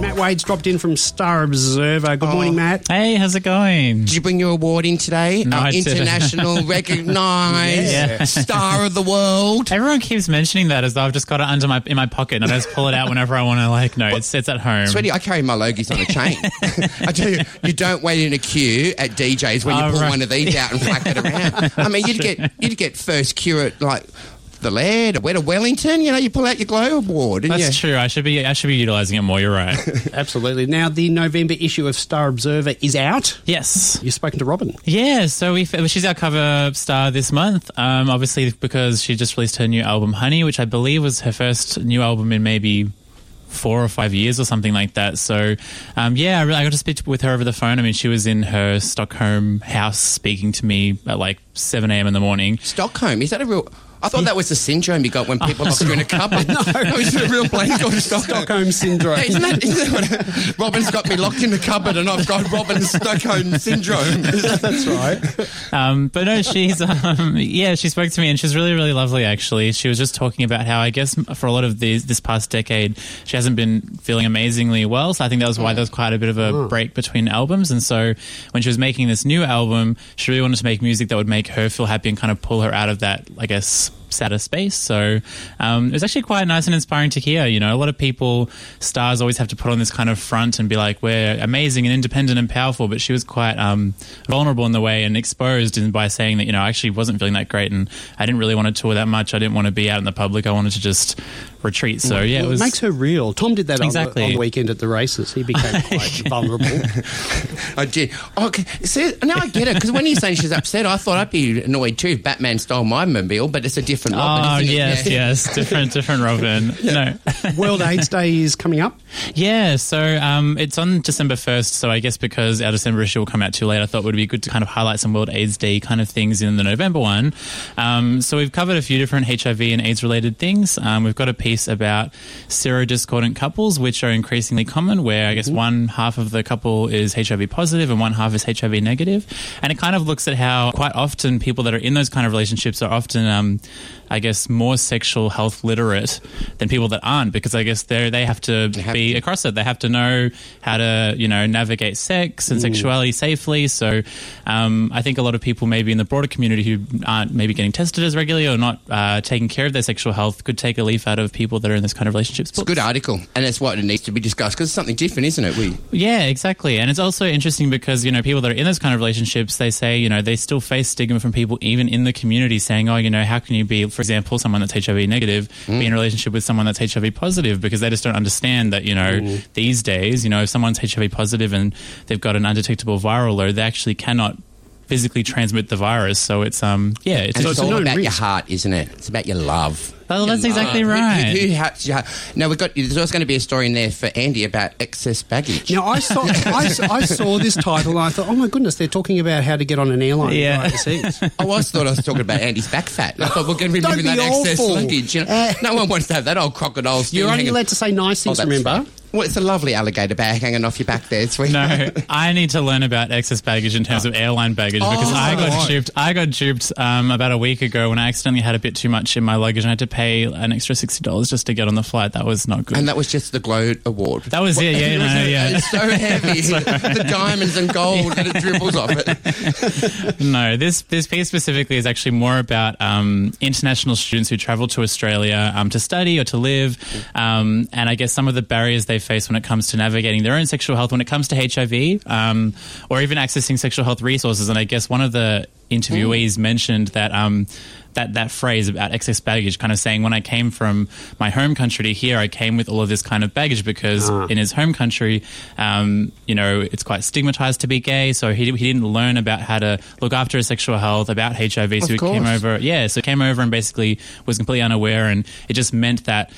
Matt Wade's dropped in from Star Observer. Good morning, oh. Matt. Hey, how's it going? Did you bring your award in today? No, Our I international recognised Yeah. star of the world. Everyone keeps mentioning that as though I've just got it under my in my pocket and I just pull it out whenever I want to. Like, no, it's it's at home. Sweetie, I carry my Logies on a chain. I tell you, you don't wait in a queue at DJs when you Oh, pull right. one of these out and flack it around. I mean, you'd get you'd get first queue at like the Laird or Weta Wellington. You know, you pull out your Glow Award, That's you, true. I should be I should be utilizing it more. You're right. Absolutely. Now, the November issue of Star Observer is out. yes. You've spoken to Robyn. Yeah, so we she's our cover star this month. Um, obviously because she just released her new album Honey, which I believe was her first new album in maybe four or five years or something like that. So, um, yeah, I, really, I got to speak with her over the phone. I mean, she was in her Stockholm house speaking to me at like seven a.m. in the morning. Stockholm is that a real? I thought that was the syndrome you got when people lock you in a cupboard. no, it's a real place called Stockholm. Stockholm Syndrome. Yeah, isn't that, isn't that what, Robyn's got me locked in the cupboard and I've got Robyn's Stockholm syndrome. That's right. Um, but no, she's um, yeah, she spoke to me and she's really really lovely. Actually, she was just talking about how I guess for a lot of these this past decade, she hasn't been feeling amazingly well. So I think that was why there was quite a bit of a break between albums. And so when she was making this new album, she really wanted to make music that would make her feel happy and kind of pull her out of that, I guess. Sadder space, so um, it was actually quite nice and inspiring to hear. You know, a lot of people, stars, always have to put on this kind of front and be like, "We're amazing and independent and powerful," but she was quite um, vulnerable in the way and exposed in, by saying that you know I actually wasn't feeling that great and I didn't really want to tour that much. I didn't want to be out in the public. I wanted to just retreat. So yeah, it Well, was makes her real. Tom did that on, Exactly. the, on the weekend at the races. He became quite vulnerable. I did. Okay, see, now I get it because when you're saying she's upset, I thought I'd be annoyed too if Batman stole my mobile, but it's a different Robin. Oh isn't yes, Yeah. yes, different, different Robin. No, World AIDS Day is coming up. Yeah, so um, it's on December 1st. So I guess because our December issue will come out too late, I thought it would be good to kind of highlight some World AIDS Day kind of things in the November one. Um, so we've covered a few different HIV and AIDS related things. Um, we've got a piece about serodiscordant couples, which are increasingly common, where I guess one half of the couple is HIV positive and one half is HIV negative. And it kind of looks at how quite often people that are in those kind of relationships are often, um, I guess, more sexual health literate than people that aren't, because I guess they they have to have be to. across it. They have to know how to, you know, navigate sex and sexuality safely. So, um, I think a lot of people maybe in the broader community who aren't maybe getting tested as regularly or not uh, taking care of their sexual health could take a leaf out of people that are in this kind of relationships. It's a good article, and it's what it needs to be discussed because it's something different, isn't it? We Yeah, exactly. And it's also interesting because, you know, people that are in those kind of relationships, they say, you know, they still face stigma from people even in the community saying, oh, you know, how can you be, for example, someone that's HIV negative, be in a relationship with someone that's HIV positive because they just don't understand that, you know, mm. these days, you know, if someone's HIV positive and they've got an undetectable viral load, they actually cannot physically transmit the virus. So it's, um, yeah, it's, and So it's it's all known about your heart, isn't it? It's about your love. well, that's Your exactly love. Who- right. Who, who has your heart? Now we've got. There's also going to be a story in there for Andy about excess baggage. Now, I saw, I, s- I saw this title and I thought, oh my goodness, they're talking about how to get on an airline Yeah. go overseas. I was thought I was talking about Andy's back fat. I thought we're going to be Don't moving that be excess awful. luggage. You know? Uh, no one wants to have that old crocodile. thing You're only hanging- allowed to say nice Oh, things, that's remember? right. Well, it's a lovely alligator bag hanging off your back there, sweet. No, I need to learn about excess baggage in terms of airline baggage because I got right. duped. I got duped um, about a week ago when I accidentally had a bit too much in my luggage and I had to pay an extra sixty dollars just to get on the flight. That was not good. And that was just the Glow Award. That was it, yeah, no, yeah. It's so heavy. the diamonds and gold that it dribbles off it. no, this this piece specifically is actually more about um, international students who travel to Australia um, to study or to live, um, and I guess some of the barriers they face when it comes to navigating their own sexual health, when it comes to HIV, um, or even accessing sexual health resources. And I guess one of the interviewees mentioned that. Um, that, that phrase about excess baggage, kind of saying when I came from my home country to here, I came with all of this kind of baggage because in his home country, um, you know, it's quite stigmatized to be gay. So he, he didn't learn about how to look after his sexual health, about HIV. So Of he came over, yeah, so came over and basically was completely unaware. And it just meant that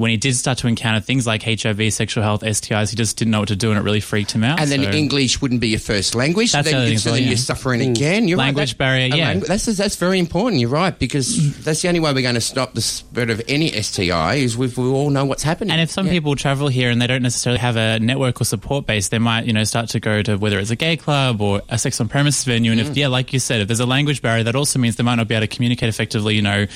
when he did start to encounter things like HIV, sexual health, STIs, he just didn't know what to do, and it really freaked him out. And then So- English wouldn't be your first language. That's the other then thing so well, then yeah. you're suffering again. You're right, Language that- barrier, yeah. langu- that's that's very important. You're right because that's the only way we're going to stop the spread of any STI is if we all know what's happening. And if some Yeah. people travel here and they don't necessarily have a network or support base, they might, you know, start to go to whether it's a gay club or a sex on premise venue. And Mm. if, yeah, like you said, if there's a language barrier, that also means they might not be able to communicate effectively, you know,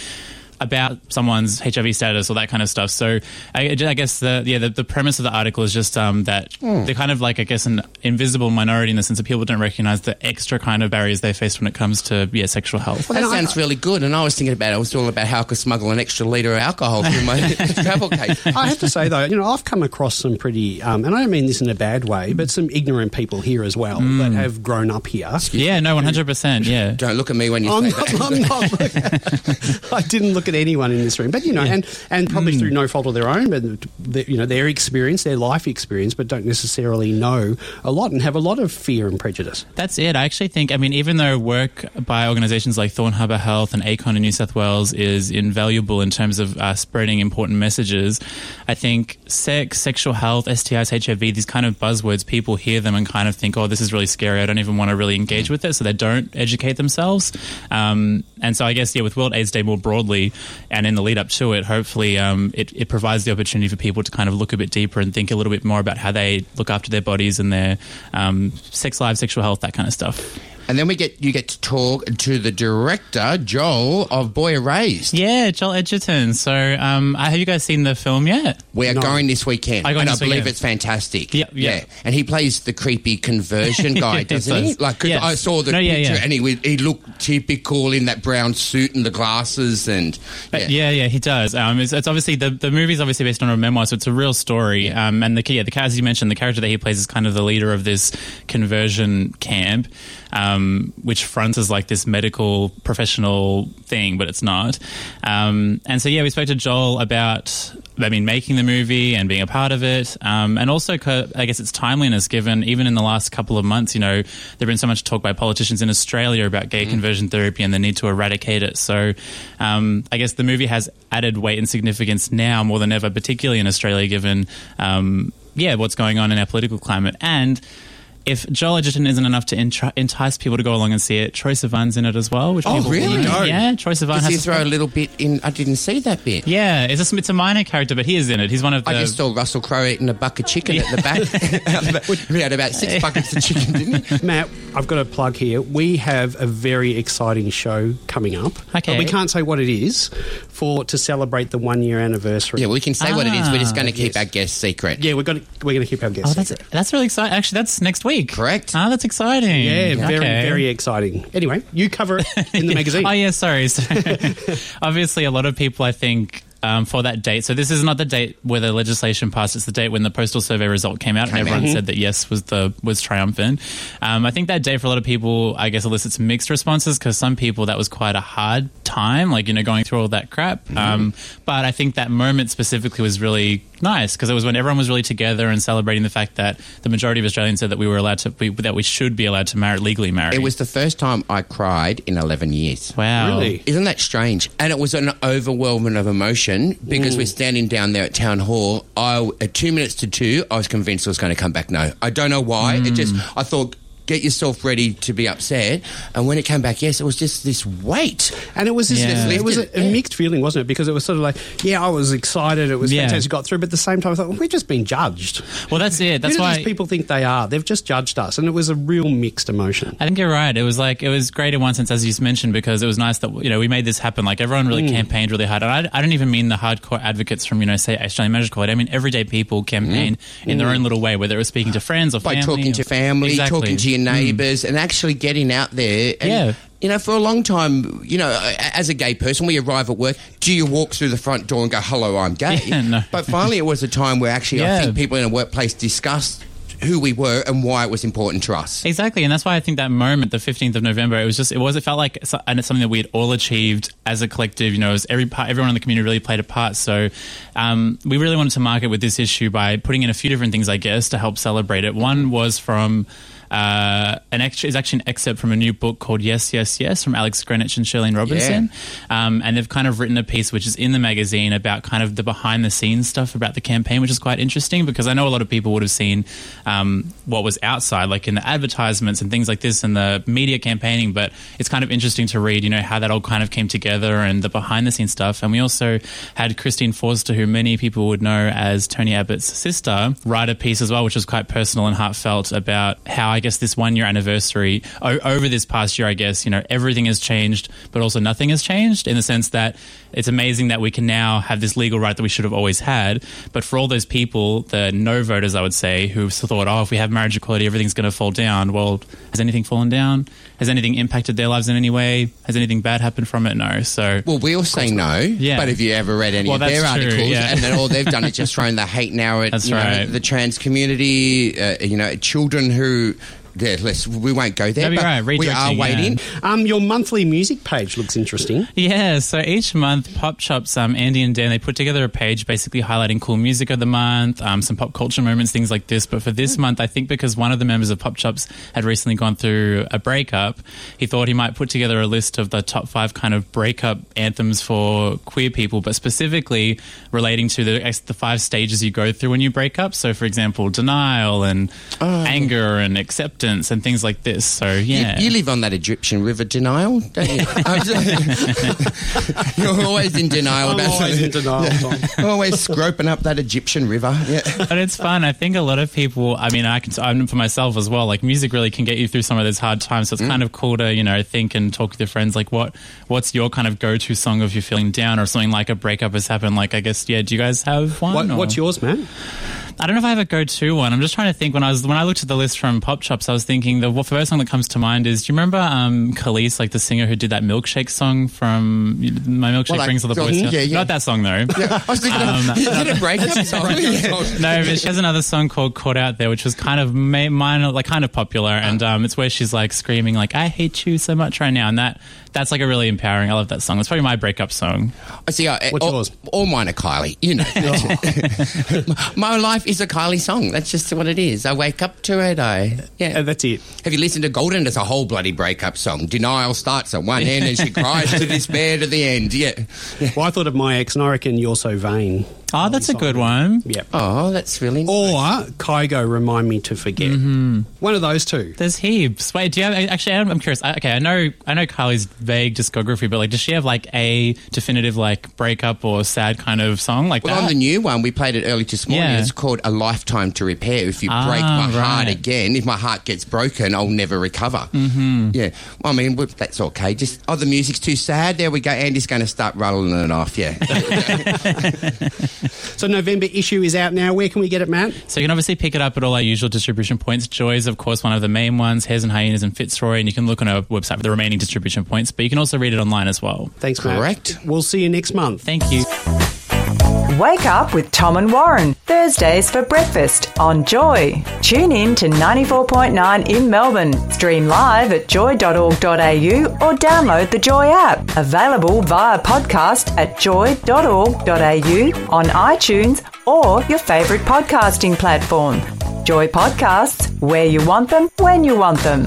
about someone's HIV status or that kind of stuff. So I, I guess the yeah the, the premise of the article is just um, that Hmm. they're kind of like I guess an invisible minority in the sense that people don't recognize the extra kind of barriers they face when it comes to yeah sexual health. Well, that sounds really good. And I was thinking about it. I was all about how I could smuggle an extra litre of alcohol through my travel case. I have to say though, you know, I've come across some pretty, um, and I don't mean this in a bad way, but some ignorant people here as well that have grown up here. yeah, no, one hundred percent. Yeah. Don't look at me when you I'm say not, that. I'm not. I didn't look at anyone in this room, but you know, and and probably through no fault of their own, but the, you know, their experience, their life experience, but don't necessarily know a lot and have a lot of fear and prejudice. That's it. I actually think, I mean, even though work by organizations like Thorn Harbour Health and ACON in New South Wales is invaluable in terms of uh, spreading important messages, I think sex, sexual health, STIs, HIV, these kind of buzzwords, people hear them and kind of think, oh, this is really scary. I don't even want to really engage with it. So they don't educate themselves. Um, and so I guess, yeah, with World AIDS Day more broadly and in the lead up to it, hopefully um, it, it provides the opportunity for people to kind of look a bit deeper and think a little bit more about how they look after their bodies and their um, sex lives, sexual health, that kind of stuff. And then we get you get to talk to the director Joel of Boy Erased. Yeah, Joel Edgerton. So, um, uh, have you guys seen the film yet? We are No. going this weekend, Are you going and I this believe weekend? it's fantastic. Yep, yep. Yeah, and he plays the creepy conversion guy, He doesn't he? does. Like 'cause Yes. I saw the No, yeah, picture, yeah. and he would- he looked typical in that brown suit and the glasses, and But yeah, yeah, he does. Um, it's, it's obviously the the movie's obviously based on a memoir, so it's a real story. Um, and the yeah, the as you mentioned, the character that he plays is kind of the leader of this conversion camp, um, which fronts as like this medical professional thing, but it's not. Um, and so yeah, we spoke to Joel about. I mean, making the movie and being a part of it, um, and also, I guess, its timeliness. Given even in the last couple of months, you know, there's been so much talk by politicians in Australia about gay conversion therapy and the need to eradicate it. So, um, I guess the movie has added weight and significance now more than ever, particularly in Australia, given um, yeah what's going on in our political climate and. If Joel Edgerton isn't enough to entri- entice people to go along and see it, Troye Sivan's in it as well. Which Oh, people really? know. No. Yeah, Troye Sivan does has he a throw a little bit in? I didn't see that bit. Yeah, it's a, it's a minor character, but he is in it. He's one of the. I just saw Russell Crowe eating a bucket of chicken at the back. he had about six buckets of chicken, didn't he? Matt, I've got a plug here. We have a very exciting show coming up. Okay. We can't say what it is for to celebrate the one year anniversary. Yeah, we can say what it is. We're just Ah, going to keep yes. our guests secret. yeah, we're going to we're going to keep our guests. Oh, that's secret. that's really exciting. Actually, that's next week. Correct. Ah, that's exciting. Yeah, very Okay. very exciting. Anyway, you cover it in the magazine. Oh yeah, sorry. So, obviously, a lot of people, I think. Um, for that date. So this is not the date where the legislation passed. It's the date when the postal survey result came out, Came and everyone out. said that yes was the was triumphant. Um, I think that date for a lot of people, I guess, elicits mixed responses because some people that was quite a hard time, like you know, going through all that crap. Mm-hmm. Um, but I think that moment specifically was really nice because it was when everyone was really together and celebrating the fact that the majority of Australians said that we were allowed to, we, that we should be allowed to marry legally marry. It was the first time I cried in 11 years. wow. Really? Isn't that strange? And it was an overwhelming of emotion because we're mm. standing down there at town hall. I at two minutes to two, I was convinced I was going to come back. No, I don't know why. It just mm. I thought. Get yourself ready to be upset, and when it came back, yes, it was just this weight. And it was this, Yeah. it was a, a mixed feeling, wasn't it? Because it was sort of like, yeah, I was excited, it was Yeah. fantastic, got through, but at the same time, I thought, well, we're just being judged. Well, that's it. That's why these people think they are? They've just judged us, and it was a real mixed emotion. I think you're right. It was like it was great in one sense, as you mentioned, because it was nice that you know we made this happen. Like everyone Mm. really campaigned really hard, and I, I don't even mean the hardcore advocates from you know say Australian Marriage Equality. I mean everyday people campaigned in their own little way, whether it was speaking to friends or Mm. by family talking or- to family, Exactly. talking to your neighbours, and actually getting out there. And, Yeah. You know, for a long time, you know, as a gay person, we arrive at work. Do you walk through the front door and go, "Hello, I'm gay"? Yeah, no. But finally, it was a time where actually, I think people in a workplace discussed who we were and why it was important to us. Exactly, and that's why I think that moment, the fifteenth of November, it was just it was it felt like and it's something that we had all achieved as a collective. You know, as every part, everyone in the community really played a part. So um, we really wanted to market with this issue by putting in a few different things, I guess, to help celebrate it. One was from. Uh, an extra is actually an excerpt from a new book called Yes, Yes, Yes from Alex Greenwich and Shirleene Robinson. Um, and they've kind of written a piece which is in the magazine about kind of the behind the scenes stuff about the campaign, which is quite interesting because I know a lot of people would have seen um, what was outside, like in the advertisements and things like this and the media campaigning, but it's kind of interesting to read, you know, how that all kind of came together and the behind the scenes stuff. And we also had Christine Forster, who many people would know as Tony Abbott's sister, write a piece as well, which was quite personal and heartfelt about how I guess this one year anniversary o- over this past year, I guess, you know, everything has changed, but also nothing has changed in the sense that it's amazing that we can now have this legal right that we should have always had. But for all those people, the no voters, I would say, who thought, oh, if we have marriage equality, everything's going to fall down. Well, has anything fallen down? Has anything impacted their lives in any way? Has anything bad happened from it? No. So, Well, we all say no, Yeah. but have you ever read any Well, of their that's true, articles? yeah. And then all they've done is just thrown the hate now at you know, the trans community, uh, you know, children who. Yeah, let's, we won't go there. That'd be but right, we are waiting. yeah. Um, your monthly music page looks interesting. Yeah, so each month, Pop Chops, um, Andy and Dan, they put together a page basically highlighting cool music of the month, um, some pop culture moments, things like this. But for this month, I think because one of the members of Pop Chops had recently gone through a breakup, he thought he might put together a list of the top five kind of breakup anthems for queer people, but specifically relating to the, the five stages you go through when you break up. So, for example, denial and anger and acceptance and things like this. So, yeah. You, you live on that Egyptian river denial, don't you? You're always in denial I'm about always in denial, Tom. always scroping up that Egyptian river. Yeah. but it's fun. I think a lot of people. I mean, I can. I'm for myself as well. Like music really can get you through some of those hard times. So it's mm. kind of cool to you know think and talk with your friends. Like, what what's your kind of go to song if you're feeling down or something like a breakup has happened? Like, I guess yeah. Do you guys have one? What, what's yours, Matt? I don't know if I have a go to one. I'm just trying to think. When I was when I looked at the list from Pop Chops, I was thinking the first song that comes to mind is. Do you remember um, Kelis, like the singer who did that milkshake song from My Milkshake Well, like, Brings All the Boys? yeah, Together? yeah. Not that song though. I was thinking, Um, is it a breakup song? Yeah. no, but she has another song called "Caught Out There," which was kind of ma- minor, like kind of popular, and um, it's where she's like screaming like "I hate you so much" right now, and that that's like a really empowering. I love that song. It's probably my breakup song. I see. I, What's all, yours? all mine are Kylie. You know, my life is a Kylie song. That's just what it is. I wake up to it. I yeah. Uh, that's it. Have you listened to Golden? It's a whole bloody breakup song. Denial starts at one end and she cries to despair to the end. Yeah. Well, I thought of my ex, and I reckon You're So Vain. Oh, that's a good one. Yep. Oh, that's really. Or Kygo, Remind Me to Forget. Mm-hmm. One of those two. There's heaps. Wait, do you have? Actually, I'm I'm curious. I, okay, I know I know Kylie's vague discography, but like, does she have like a definitive like breakup or sad kind of song like Well, that? on the new one, we played it early this morning. Yeah. It's called A Lifetime to Repair. If you Ah, break my heart again, if my heart gets broken, I'll never recover. Mm-hmm. Yeah. Well, I mean, that's okay. Just, oh, the music's too sad. There we go. Andy's going to start rolling it off. Yeah. So November issue is out now. Where can we get it, Matt? So you can obviously pick it up at all our usual distribution points. Joy is, of course, one of the main ones. Hares and Hyenas and Fitzroy, and you can look on our website for the remaining distribution points. But you can also read it online as well. Thanks, Matt. Correct. We'll see you next month. Thank you. Wake up with Tom and Warren, Thursdays for breakfast on Joy. Tune in to 94.9 in Melbourne. Stream live at joy.org.au or download the Joy app. Available via podcast at joy.org.au on iTunes or your favourite podcasting platform. Joy Podcasts, where you want them, when you want them.